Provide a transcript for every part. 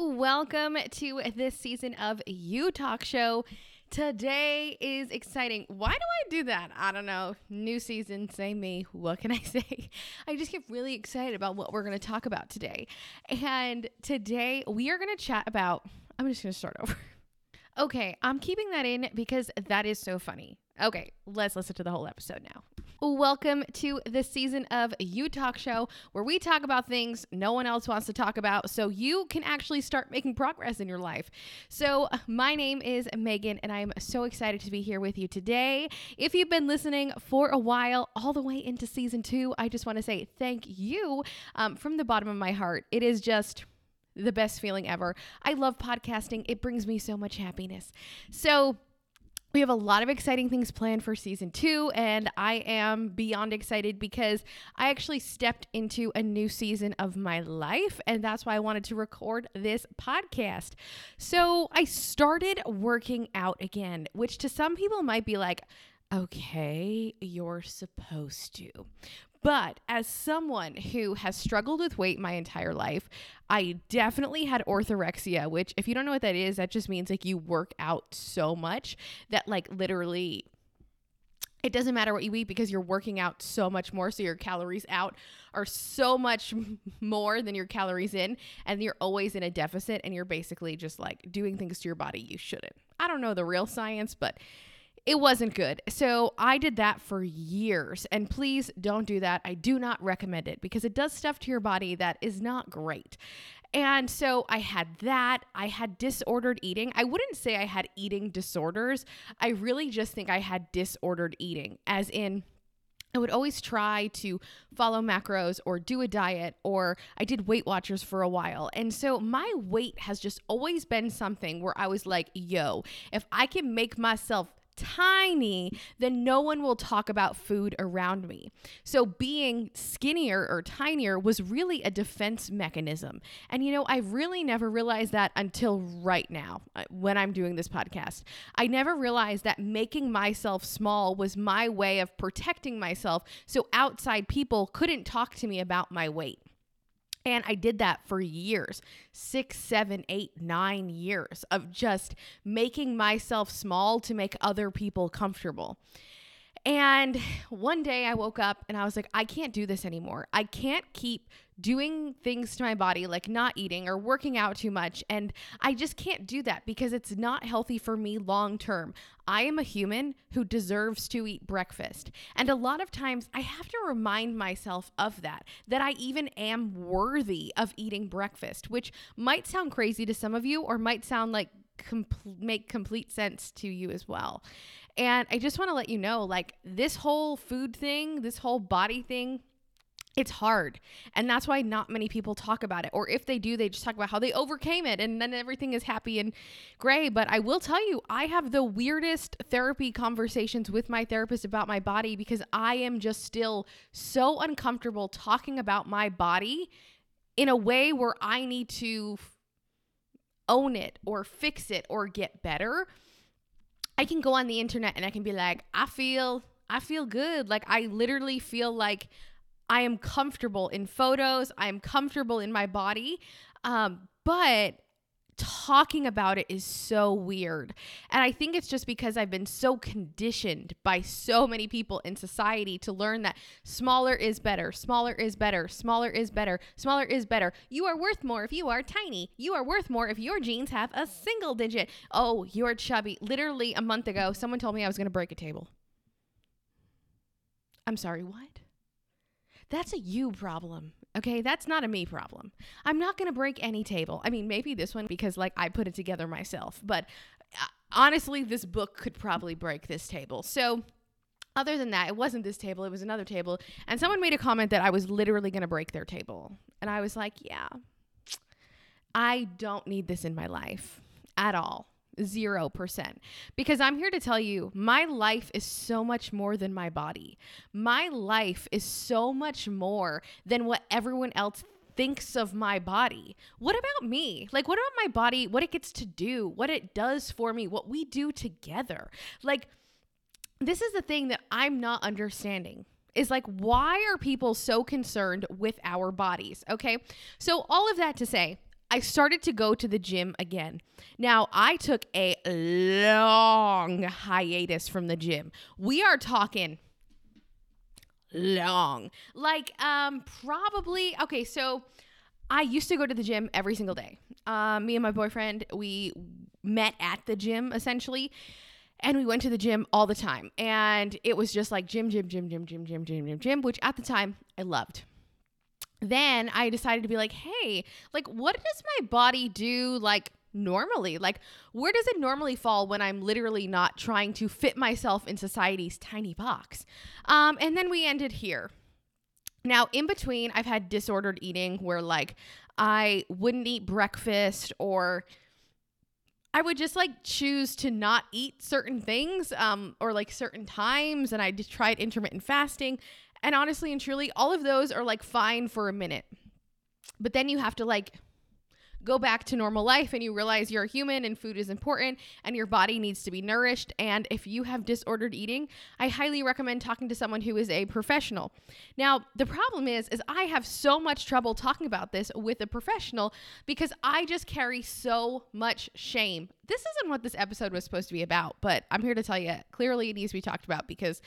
Welcome to this season of You Talk Show. Today is exciting. Why do I do that? I don't know. New season, same me. What can I say? I just get really excited about what we're going to talk about today. And today we are going to chat about, I'm just going to start over. Okay, I'm keeping that in because that is so funny. Okay, let's listen to the whole episode now. Welcome to the season of You Talk Show, where we talk about things no one else wants to talk about so you can actually start making progress in your life. So, my name is Meagan, and I'm so excited to be here with you today. If you've been listening for a while, all the way into season two, I just want to say thank you um, from the bottom of my heart. It is just the best feeling ever. I love podcasting, it brings me so much happiness. So, we have a lot of exciting things planned for season two, and I am beyond excited because I actually stepped into a new season of my life, and that's why I wanted to record this podcast. So I started working out again, which to some people might be like, okay, you're supposed to. But as someone who has struggled with weight my entire life, I definitely had orthorexia, which, if you don't know what that is, that just means like you work out so much that, like, literally, it doesn't matter what you eat because you're working out so much more. So your calories out are so much more than your calories in. And you're always in a deficit and you're basically just like doing things to your body you shouldn't. I don't know the real science, but it wasn't good. So I did that for years. And please don't do that. I do not recommend it because it does stuff to your body that is not great. And so I had that. I had disordered eating. I wouldn't say I had eating disorders. I really just think I had disordered eating, as in, I would always try to follow macros or do a diet, or I did Weight Watchers for a while. And so my weight has just always been something where I was like, yo, if I can make myself tiny, then no one will talk about food around me. So being skinnier or tinier was really a defense mechanism. And you know, I really never realized that until right now uh, when I'm doing this podcast. I never realized that making myself small was my way of protecting myself so outside people couldn't talk to me about my weight. And I did that for years six, seven, eight, nine years of just making myself small to make other people comfortable. And one day I woke up and I was like, I can't do this anymore. I can't keep doing things to my body, like not eating or working out too much. And I just can't do that because it's not healthy for me long term. I am a human who deserves to eat breakfast. And a lot of times I have to remind myself of that, that I even am worthy of eating breakfast, which might sound crazy to some of you or might sound like com- make complete sense to you as well. And I just want to let you know like this whole food thing, this whole body thing, it's hard. And that's why not many people talk about it. Or if they do, they just talk about how they overcame it and then everything is happy and gray. But I will tell you, I have the weirdest therapy conversations with my therapist about my body because I am just still so uncomfortable talking about my body in a way where I need to own it or fix it or get better. I can go on the internet and I can be like, I feel I feel good. Like I literally feel like I am comfortable in photos. I am comfortable in my body. Um, but talking about it is so weird. And I think it's just because I've been so conditioned by so many people in society to learn that smaller is better, smaller is better, smaller is better, smaller is better. You are worth more if you are tiny. You are worth more if your jeans have a single digit. Oh, you're chubby. Literally a month ago, someone told me I was going to break a table. I'm sorry, what? That's a you problem. Okay, that's not a me problem. I'm not going to break any table. I mean, maybe this one because like I put it together myself, but uh, honestly, this book could probably break this table. So, other than that, it wasn't this table, it was another table. And someone made a comment that I was literally going to break their table. And I was like, yeah, I don't need this in my life at all. 0%. Because I'm here to tell you, my life is so much more than my body. My life is so much more than what everyone else thinks of my body. What about me? Like, what about my body? What it gets to do, what it does for me, what we do together. Like, this is the thing that I'm not understanding is like, why are people so concerned with our bodies? Okay. So, all of that to say, I started to go to the gym again. Now, I took a long hiatus from the gym. We are talking long. Like um probably okay, so I used to go to the gym every single day. Um, me and my boyfriend, we met at the gym essentially and we went to the gym all the time and it was just like gym gym gym gym gym gym gym gym gym which at the time i loved then i decided to be like hey like what does my body do like normally like where does it normally fall when i'm literally not trying to fit myself in society's tiny box um and then we ended here now in between i've had disordered eating where like i wouldn't eat breakfast or I would just like choose to not eat certain things um, or like certain times. And I just tried intermittent fasting. And honestly and truly, all of those are like fine for a minute. But then you have to like go back to normal life and you realize you're a human and food is important and your body needs to be nourished. And if you have disordered eating, I highly recommend talking to someone who is a professional. Now, the problem is is I have so much trouble talking about this with a professional because I just carry so much shame. This isn't what this episode was supposed to be about, but I'm here to tell you clearly it needs to be talked about because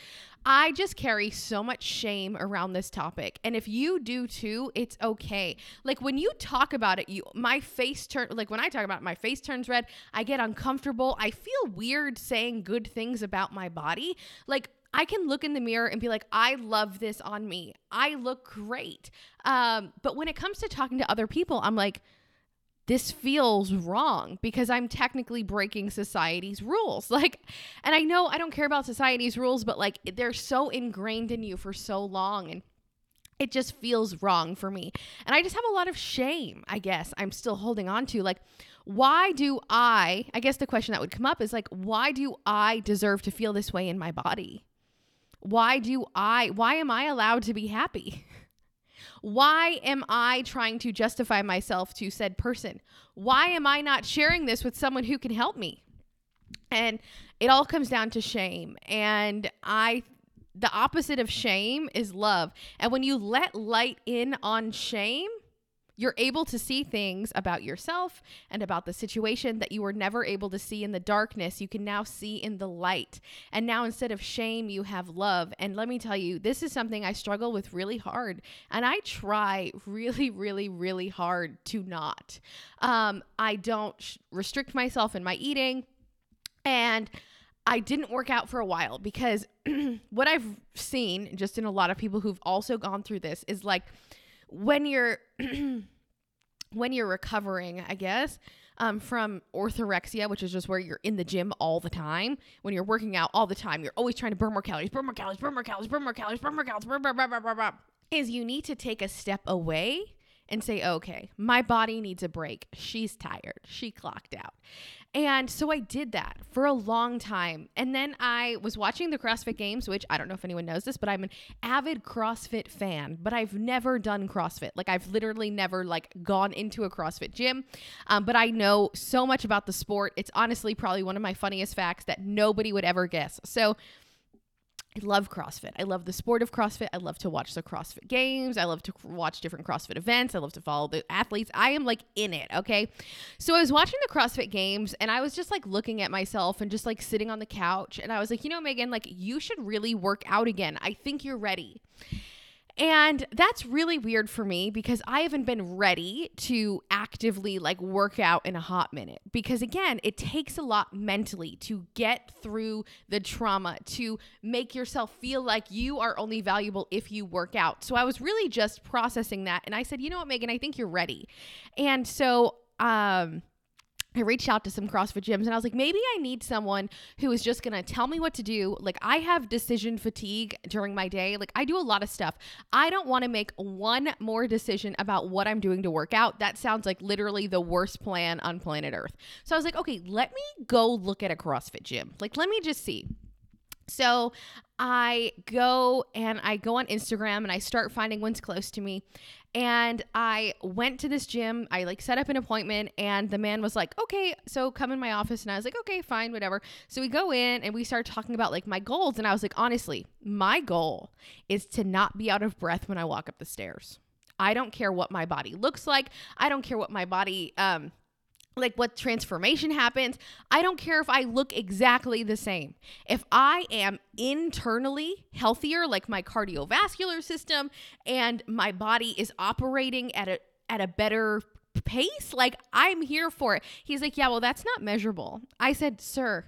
I just carry so much shame around this topic. And if you do too, it's okay. Like when you talk about it, you my face turn like when I talk about it, my face turns red. I get uncomfortable. I feel weird saying good things about my body. Like I can look in the mirror and be like, I love this on me. I look great. Um, but when it comes to talking to other people, I'm like, this feels wrong because I'm technically breaking society's rules. Like, and I know I don't care about society's rules, but like they're so ingrained in you for so long. And it just feels wrong for me. And I just have a lot of shame, I guess, I'm still holding on to. Like, why do I, I guess the question that would come up is like, why do I deserve to feel this way in my body? Why do I, why am I allowed to be happy? Why am I trying to justify myself to said person? Why am I not sharing this with someone who can help me? And it all comes down to shame. And I the opposite of shame is love. And when you let light in on shame, you're able to see things about yourself and about the situation that you were never able to see in the darkness. You can now see in the light. And now instead of shame, you have love. And let me tell you, this is something I struggle with really hard. And I try really, really, really hard to not. Um, I don't sh- restrict myself in my eating. And I didn't work out for a while because what I've seen just in a lot of people who've also gone through this is like when you're when you're recovering, I guess, um, from orthorexia, which is just where you're in the gym all the time, when you're working out all the time, you're always trying to burn more calories, burn more calories, burn more calories, burn more calories, burn more calories, burn, burn, burn, burn, burn, burn, is you need to take a step away and say, okay, my body needs a break. She's tired. She clocked out. And so I did that for a long time. And then I was watching the CrossFit Games, which I don't know if anyone knows this, but I'm an avid CrossFit fan, but I've never done CrossFit. Like I've literally never like gone into a CrossFit gym. Um, but I know so much about the sport. It's honestly probably one of my funniest facts that nobody would ever guess. So I love CrossFit. I love the sport of CrossFit. I love to watch the CrossFit games. I love to watch different CrossFit events. I love to follow the athletes. I am like in it, okay? So I was watching the CrossFit games and I was just like looking at myself and just like sitting on the couch and I was like, "You know, Meagan, like you should really work out again. I think you're ready." And that's really weird for me because I haven't been ready to actively like work out in a hot minute. Because again, it takes a lot mentally to get through the trauma, to make yourself feel like you are only valuable if you work out. So I was really just processing that. And I said, you know what, Meagan, I think you're ready. And so, um, I reached out to some CrossFit gyms and I was like, maybe I need someone who is just to tell me what to do. Like, I have decision fatigue during my day. Like, I do a lot of stuff. I don't want to make one more decision about what I'm doing to work out. That sounds like literally the worst plan on planet Earth. So I was like, okay, let me go look at a CrossFit gym. Like, let me just see. So I go and I go on Instagram and I start finding ones close to me. And I went to this gym. I like set up an appointment and the man was like, "Okay, so come in my office." And I was like, "Okay, fine, whatever." So we go in and we start talking about like my goals and I was like, "Honestly, my goal is to not be out of breath when I walk up the stairs." I don't care what my body looks like. I don't care what my body um like what transformation happens. I don't care if I look exactly the same. If I am internally healthier, like my cardiovascular system and my body is operating at a at a better pace, like I'm here for it. He's like, "Yeah, well, that's not measurable." I said, "Sir,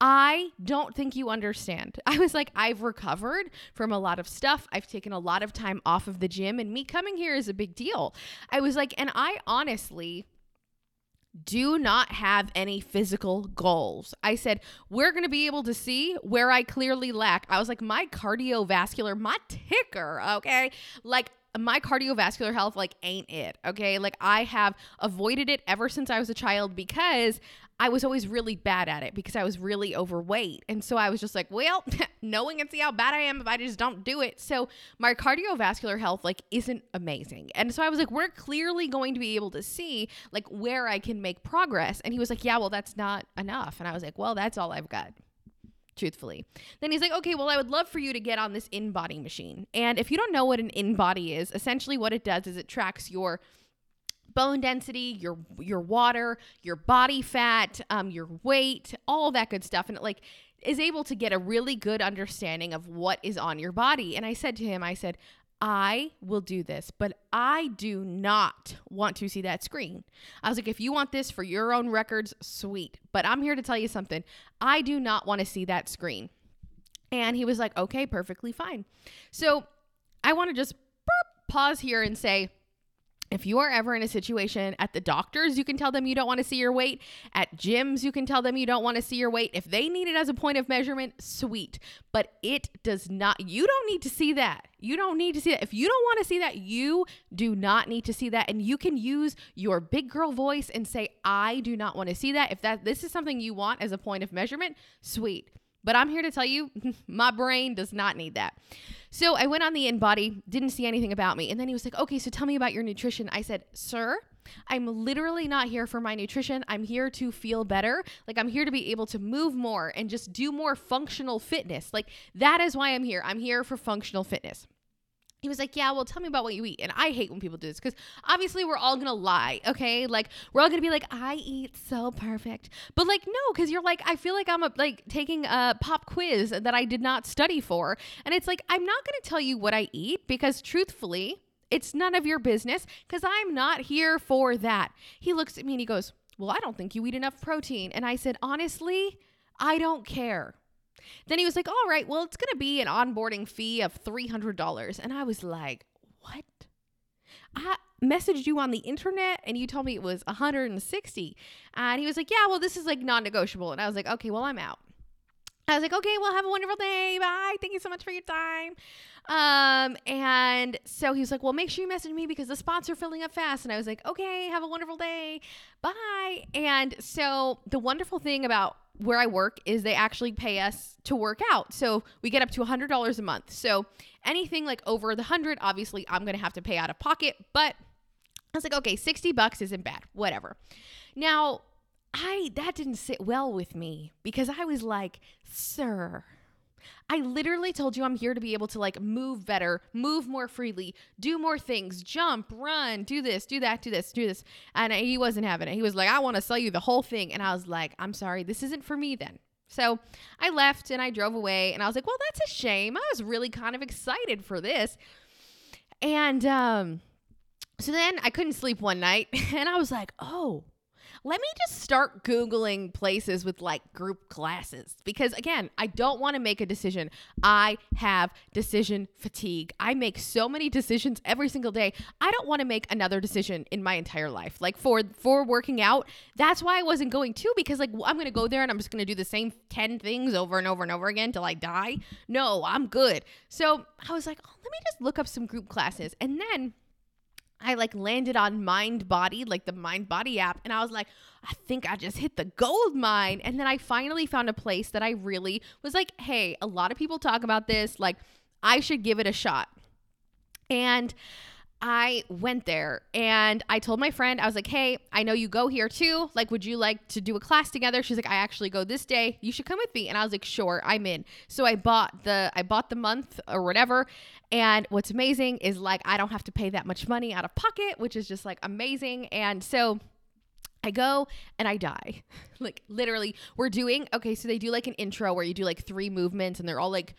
I don't think you understand. I was like, I've recovered from a lot of stuff. I've taken a lot of time off of the gym, and me coming here is a big deal. I was like, and I honestly do not have any physical goals. I said, we're going to be able to see where I clearly lack. I was like, my cardiovascular, my ticker, okay? Like, my cardiovascular health like ain't it okay like i have avoided it ever since i was a child because I was always really bad at it because I was really overweight. And so I was just like, well, no one can see how bad I am if I just don't do it. So my cardiovascular health like isn't amazing. And so I was like, we're clearly going to be able to see like where I can make progress. And he was like, yeah, well, that's not enough. And I was like, well, that's all I've got truthfully. Then he's like, okay, well, I would love for you to get on this InBody machine. And if you don't know what an InBody is, essentially what it does is it tracks your bone density, your your water, your body fat, um, your weight, all that good stuff, and it like is able to get a really good understanding of what is on your body. And I said to him, I said, I will do this, but I do not want to see that screen. I was like, if you want this for your own records, sweet. But I'm here to tell you something. I do not want to see that screen. And he was like, okay, perfectly fine. So I want to just burp, pause here and say, if you are ever in a situation at the doctors, you can tell them you don't want to see your weight. At gyms, you can tell them you don't want to see your weight. If they need it as a point of measurement, sweet. But it does not, you don't need to see that. You don't need to see that. If you don't want to see that, you do not need to see that. And you can use your big girl voice and say, I do not want to see that. If that this is something you want as a point of measurement, sweet. But I'm here to tell you, my brain does not need that. So I went on the InBody, didn't see anything about me. And then he was like, okay, so tell me about your nutrition. I said, sir, I'm literally not here for my nutrition. I'm here to feel better. Like, I'm here to be able to move more and just do more functional fitness. Like, that is why I'm here. I'm here for functional fitness he was like, Yeah, well, tell me about what you eat. And I hate when people do this because obviously we're all gonna lie, okay? Like, we're all gonna be like, I eat so perfect. But like, no, because you're like, I feel like I'm a, like taking a pop quiz that I did not study for. And it's like, I'm not gonna tell you what I eat because truthfully, it's none of your business because I'm not here for that. He looks at me and he goes, Well, I don't think you eat enough protein. And I said, Honestly, I don't care. Then he was like, all right, well, it's going to be an onboarding fee of $300. And I was like, what? I messaged you on the internet and you told me it was 160. And he was like, yeah, well, this is like non negotiable. And I was like, okay, well, I'm out. I was like, okay, well, have a wonderful day. Bye. Thank you so much for your time. Um, and so he was like, well, make sure you message me because the spots are filling up fast. And I was like, okay, have a wonderful day. Bye. And so the wonderful thing about where I work is they actually pay us to work out. So we get up to $100 a month. So anything like over the 100, obviously I'm going to have to pay out of pocket, but I was like, okay, 60 bucks isn't bad. Whatever. Now, I that didn't sit well with me because I was like, "Sir, I literally told you I'm here to be able to like move better, move more freely, do more things, jump, run, do this, do that, do this, do this. And he wasn't having it. He was like, I want to sell you the whole thing. And I was like, I'm sorry, this isn't for me then. So I left and I drove away and I was like, well, that's a shame. I was really kind of excited for this. And um, so then I couldn't sleep one night and I was like, oh, let me just start Googling places with like group classes because, again, I don't want to make a decision. I have decision fatigue. I make so many decisions every single day. I don't want to make another decision in my entire life. Like for for working out, that's why I wasn't going to because like I'm going to go there and I'm just going to do the same 10 things over and over and over again till I die. No, I'm good. So, I was like, "Oh, let me just look up some group classes." And then I like landed on Mindbody, like the Mindbody app, and I was like, I think I just hit the gold mine. And then I finally found a place that I really was like, hey, a lot of people talk about this. Like, I should give it a shot. And I went there and I told my friend, I was like, hey, I know you go here too. Like, would you like to do a class together? She's like, I actually go this day. You should come with me. And I was like, sure, I'm in. So I bought the I bought the month or whatever. And what's amazing is like I don't have to pay that much money out of pocket, which is just like amazing. And so I go and I die. like literally, we're doing okay, so they do like an intro where you do like three movements and they're all like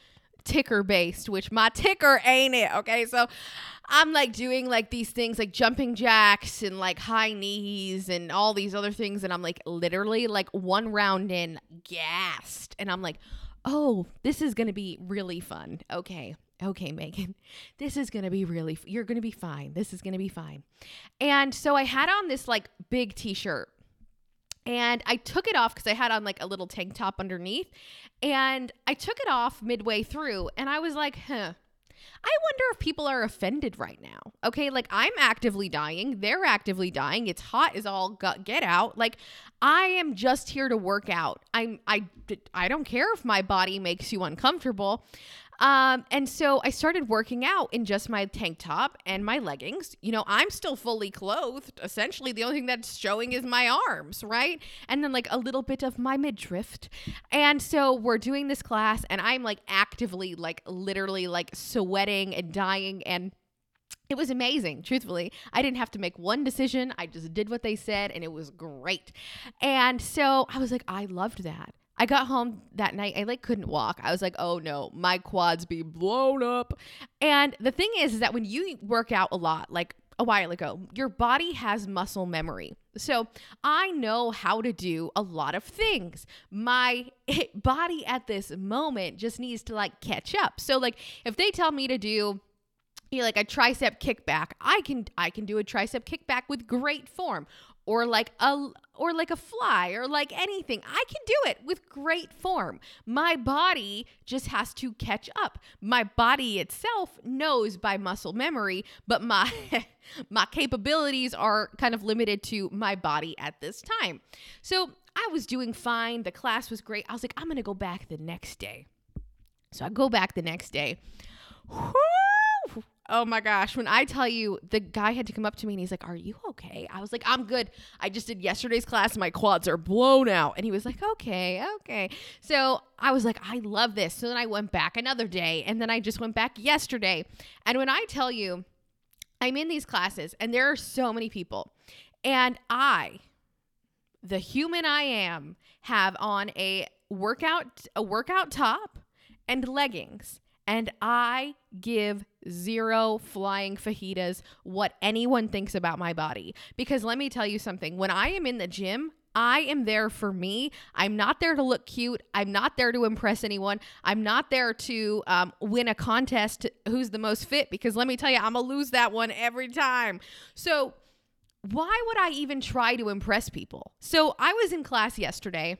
ticker based, which my ticker ain't it. Okay. So I'm like doing like these things like jumping jacks and like high knees and all these other things. And I'm like literally like one round in, gassed. And I'm like, oh, this is going to be really fun. Okay. Okay, Meagan, this is going to be really, f- you're going to be fine. This is going to be fine. And so I had on this like big t shirt and I took it off because I had on like a little tank top underneath. And I took it off midway through and I was like, huh. I wonder if people are offended right now. Okay, like I'm actively dying, they're actively dying. It's hot as all gut get out. Like I am just here to work out. I'm I I don't care if my body makes you uncomfortable. Um, and so I started working out in just my tank top and my leggings. You know, I'm still fully clothed. Essentially, the only thing that's showing is my arms, right? And then like a little bit of my midriff. And so we're doing this class, and I'm like actively, like literally, like sweating and dying and it was amazing, truthfully. I didn't have to make one decision. I just did what they said and it was great. And so I was like, I loved that. I got home that night. I like couldn't walk. I was like, "Oh no, my quads be blown up." And the thing is, is that when you work out a lot, like a while ago, your body has muscle memory. So I know how to do a lot of things. My body at this moment just needs to like catch up. So like if they tell me to do you know, like a tricep kickback, I can I can do a tricep kickback with great form or like a or like a fly or like anything. I can do it with great form. My body just has to catch up. My body itself knows by muscle memory, but my my capabilities are kind of limited to my body at this time. So, I was doing fine. The class was great. I was like, I'm going to go back the next day. So, I go back the next day. Whew, Oh my gosh. When I tell you the guy had to come up to me and he's like, Are you okay? I was like, I'm good. I just did yesterday's class my quads are blown out. And he was like, Okay, okay. So I was like, I love this. So then I went back another day and then I just went back yesterday. And when I tell you, I'm in these classes and there are so many people, and I, the human I am, have on a workout a workout top and leggings and I give zero flying fajitas what anyone thinks about my body. Because let me tell you something when I am in the gym, I am there for me. I'm not there to look cute. I'm not there to impress anyone. I'm not there to um, win a contest who's the most fit because let me tell you, I'm going to lose that one every time. So, why would I even try to impress people? So, I was in class yesterday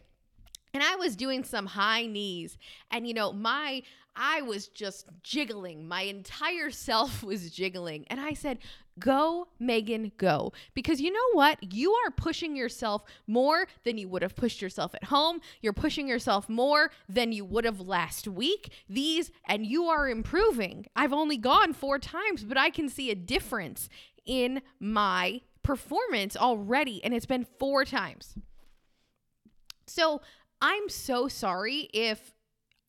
and I was doing some high knees. And, you know, my I was just jiggling. My entire self was jiggling. And I said, Go, Meagan, go. Because you know what? You are pushing yourself more than you would have pushed yourself at home. You're pushing yourself more than you would have last week. These, and you are improving. I've only gone four times, but I can see a difference in my performance already. And it's been four times. So I'm so sorry if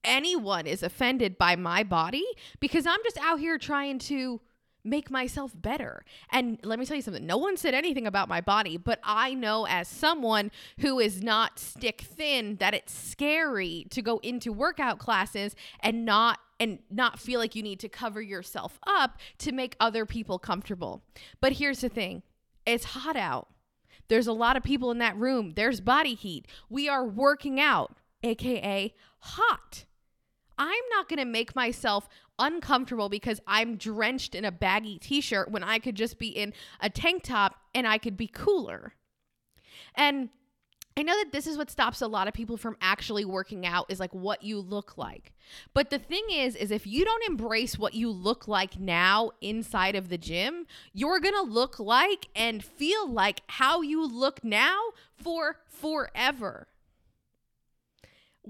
anyone is offended by my body because I'm just out here trying to make myself better. And let me tell you something no one said anything about my body, but I know as someone who is not stick thin that it's scary to go into workout classes and not and not feel like you need to cover yourself up to make other people comfortable. But here's the thing. It's hot out. There's a lot of people in that room. There's body heat. We are working out, aka hot. I'm not going to make myself uncomfortable because I'm drenched in a baggy t shirt when I could just be in a tank top and I could be cooler. And I know that this is what stops a lot of people from actually working out is like what you look like. But the thing is is if you don't embrace what you look like now inside of the gym, you're going to look like and feel like how you look now for forever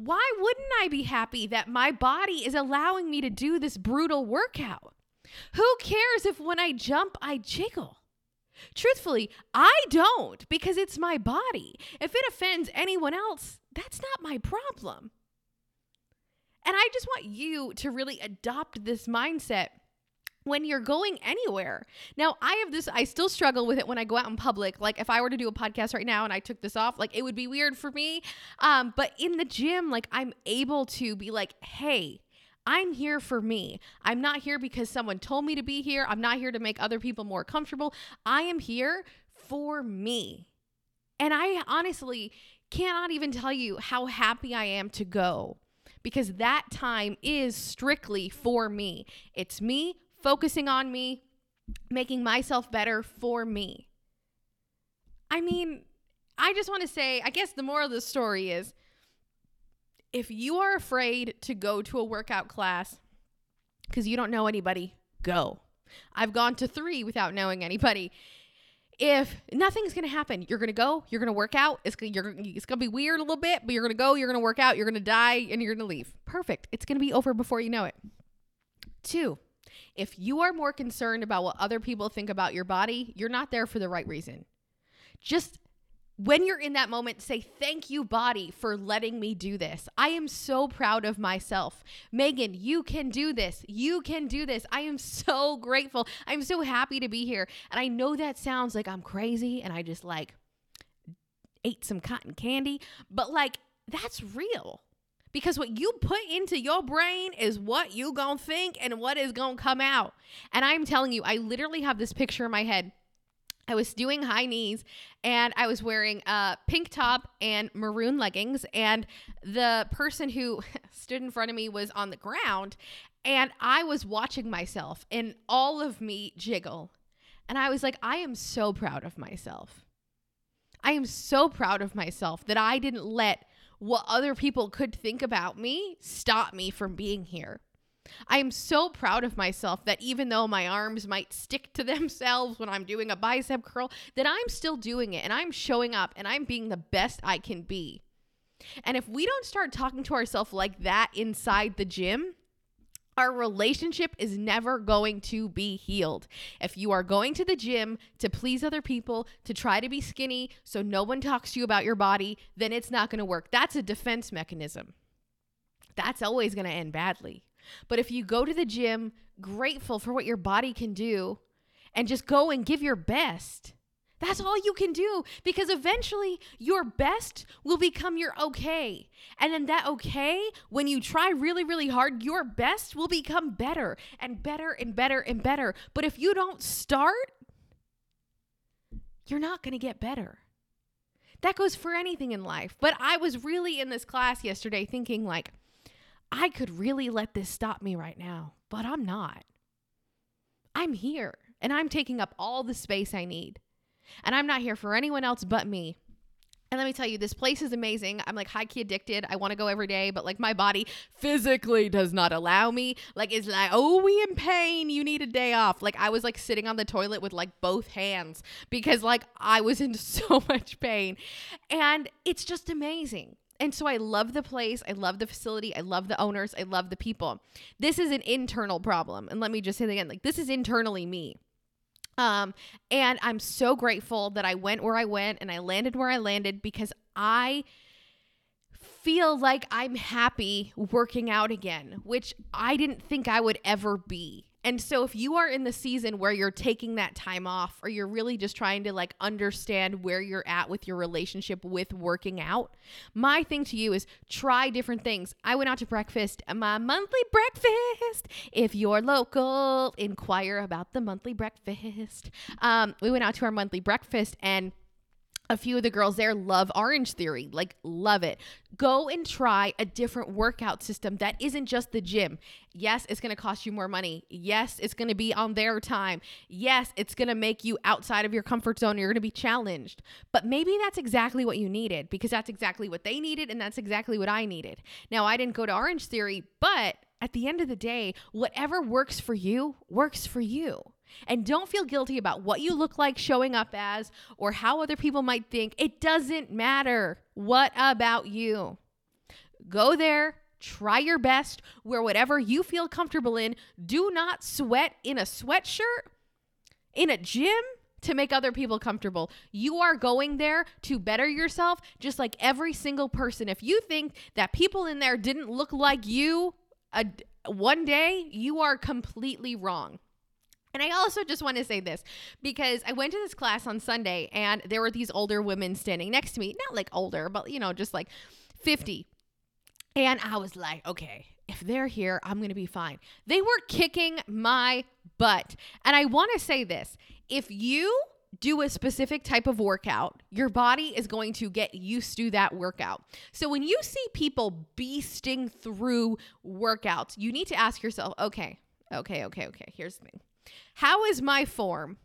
why wouldn't I be happy that my body is allowing me to do this brutal workout? Who cares if when I jump, I jiggle? Truthfully, I don't because it's my body. If it offends anyone else, that's not my problem. And I just want you to really adopt this mindset when you're going anywhere. Now, I have this, I still struggle with it when I go out in public. Like, if I were to do a podcast right now and I took this off, like, it would be weird for me. Um, but in the gym, like, I'm able to be like, hey, I'm here for me. I'm not here because someone told me to be here. I'm not here to make other people more comfortable. I am here for me. And I honestly cannot even tell you how happy I am to go because that time is strictly for me. It's me focusing on me, making myself better for me. I mean, I just want to say, I guess the moral of the story is if you are afraid to go to a workout class because you don't know anybody, go. I've gone to three without knowing anybody. If nothing's gonna happen, you're gonna go, you're gonna work out. It's gonna, you're, it's gonna be weird a little bit, but you're gonna go, you're gonna work out, you're gonna die, and you're gonna leave. Perfect. It's gonna be over before you know it. Two, if you are more concerned about what other people think about your body, you're not there for the right reason. Just when you're in that moment, say, Thank you, body, for letting me do this. I am so proud of myself. Meagan, you can do this. You can do this. I am so grateful. I'm so happy to be here. And I know that sounds like I'm crazy and I just like ate some cotton candy, but like that's real because what you put into your brain is what you gonna think and what is gonna come out and i'm telling you i literally have this picture in my head I was doing high knees and I was wearing a pink top and maroon leggings. And the person who stood in front of me was on the ground. And I was watching myself and all of me jiggle. And I was like, I am so proud of myself. I am so proud of myself that I didn't let what other people could think about me stop me from being here. I am so proud of myself that even though my arms might stick to themselves when I'm doing a bicep curl, that I'm still doing it and I'm showing up and I'm being the best I can be. And if we don't start talking to ourselves like that inside the gym, our relationship is never going to be healed. If you are going to the gym to please other people, to try to be skinny so no one talks to you about your body, then it's not going to work. That's a defense mechanism. That's always going to end badly. But if you go to the gym grateful for what your body can do and just go and give your best, that's all you can do because eventually your best will become your okay. And then that okay, when you try really, really hard, your best will become better and better and better and better. But if you don't start, you're not going to get better. That goes for anything in life. But I was really in this class yesterday thinking, like, I could really let this stop me right now, but I'm not. I'm here and I'm taking up all the space I need. And I'm not here for anyone else but me. And let me tell you, this place is amazing. I'm like high key addicted. I want to go every day, but like my body physically does not allow me. Like it's like, oh, we in pain. You need a day off. Like I was like sitting on the toilet with like both hands because like I was in so much pain. And it's just amazing. And so I love the place. I love the facility. I love the owners. I love the people. This is an internal problem. And let me just say that again like, this is internally me. Um, and I'm so grateful that I went where I went and I landed where I landed because I feel like I'm happy working out again, which I didn't think I would ever be. And so if you are in the season where you're taking that time off or you're really just trying to like understand where you're at with your relationship with working out, my thing to you is try different things. I went out to breakfast, my monthly breakfast. If you're local, inquire about the monthly breakfast. Um, we went out to our monthly breakfast and a few of the girls there love Orangetheory, like love it. Go and try a different workout system that isn't just the gym. Yes, it's going to cost you more money. Yes, it's going to be on their time. Yes, it's going to make you outside of your comfort zone. You're going to be challenged. But maybe that's exactly what you needed because that's exactly what they needed and that's exactly what I needed. Now, I didn't go to Orangetheory, but at the end of the day, whatever works for you works for you. And don't feel guilty about what you look like showing up as or how other people might think. It doesn't matter. What about you? Go there, try your best, wear whatever you feel comfortable in. Do not sweat in a sweatshirt in a gym to make other people comfortable. You are going there to better yourself, just like every single person. If you think that people in there didn't look like you a, one day, you are completely wrong. And I also just want to say this because I went to this class on Sunday and there were these older women standing next to me, not like older, but you know, just like 50. And I was like, okay, if they're here, I'm going to be fine. They were kicking my butt. And I want to say this if you do a specific type of workout, your body is going to get used to that workout. So when you see people beasting through workouts, you need to ask yourself, okay, okay, okay, okay, here's the thing. How is my form?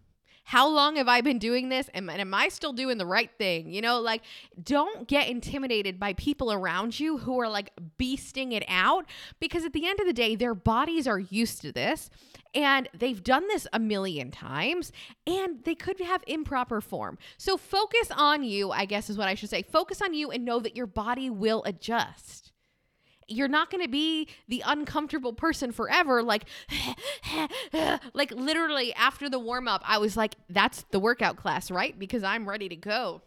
How long have I been doing this? And, and am I still doing the right thing? You know, like don't get intimidated by people around you who are like beasting it out because at the end of the day, their bodies are used to this and they've done this a million times and they could have improper form. So focus on you, I guess is what I should say. Focus on you and know that your body will adjust you're not going to be the uncomfortable person forever like like literally after the warm up I was like that's the workout class right? Because I'm ready to go.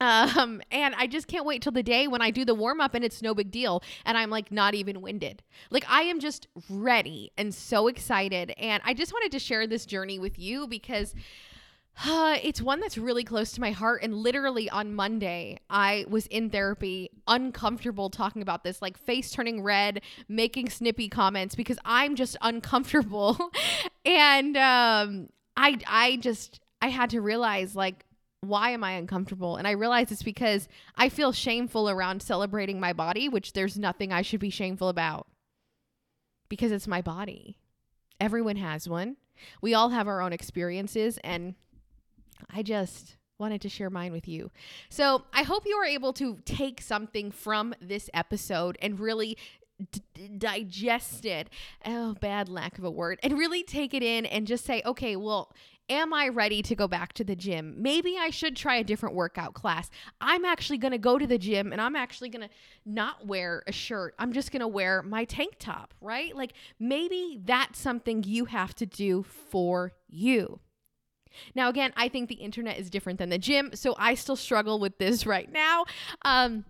Um and I just can't wait till the day when I do the warm up and it's no big deal and I'm like not even winded. Like I am just ready and so excited and I just wanted to share this journey with you because uh, it's one that's really close to my heart. And literally on Monday, I was in therapy, uncomfortable talking about this, like face turning red, making snippy comments because I'm just uncomfortable. and um, I, I just, I had to realize, like, why am I uncomfortable? And I realized it's because I feel shameful around celebrating my body, which there's nothing I should be shameful about because it's my body. Everyone has one. We all have our own experiences and I just wanted to share mine with you. So I hope you are able to take something from this episode and really D- digest it. Oh, bad lack of a word. And really take it in and just say, okay, well, am I ready to go back to the gym? Maybe I should try a different workout class. I'm actually going to go to the gym and I'm actually going to not wear a shirt. I'm just going to wear my tank top, right? Like maybe that's something you have to do for you. Now, again, I think the internet is different than the gym, so I still struggle with this right now. Um,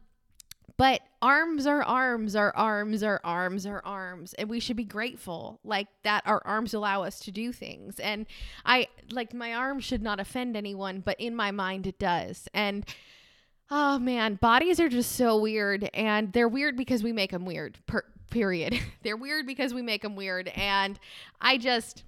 but arms are arms are arms are arms are arms and we should be grateful like that our arms allow us to do things. And i like my arm should not offend anyone but in my mind it does. And oh man bodies are just so weird and they're weird because we make them weird per- period. They're weird because we make them weird and i just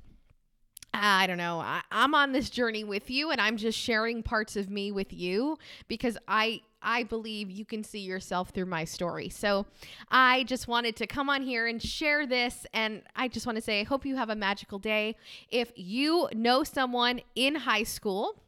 I don't know. I, am on this journey with you and I'm just sharing parts of me with you because I I believe you can see yourself through my story. So I just wanted to come on here and share this. And I just want to say, I hope you have a magical day. If you know someone in high school,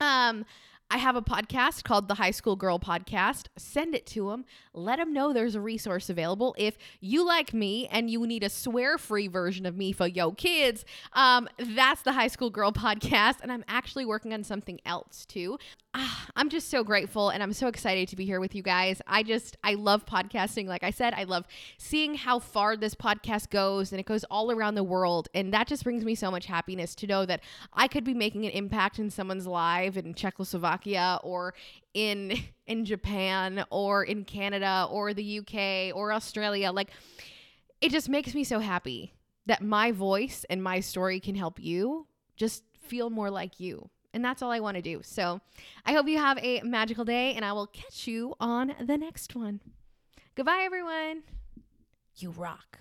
um, I have a podcast called the High School Girl Podcast. Send it to them. Let them know there's a resource available. If you like me and you need a swear free version of me for yo kids, um, that's the High School Girl Podcast. And I'm actually working on something else too Ah, I'm just so grateful and I'm so excited to be here with you guys. I just, I love podcasting. Like I said, I love seeing how far this podcast goes and it goes all around the world. And that just brings me so much happiness to know that I could be making an impact in someone's life in Czechoslovakia or in in Japan or in Canada or the UK or Australia. Like it just makes me so happy that my voice and my story can help you just feel more like you. And that's all I want to do. So I hope you have a magical day, and I will catch you on the next one. Goodbye, everyone. You rock.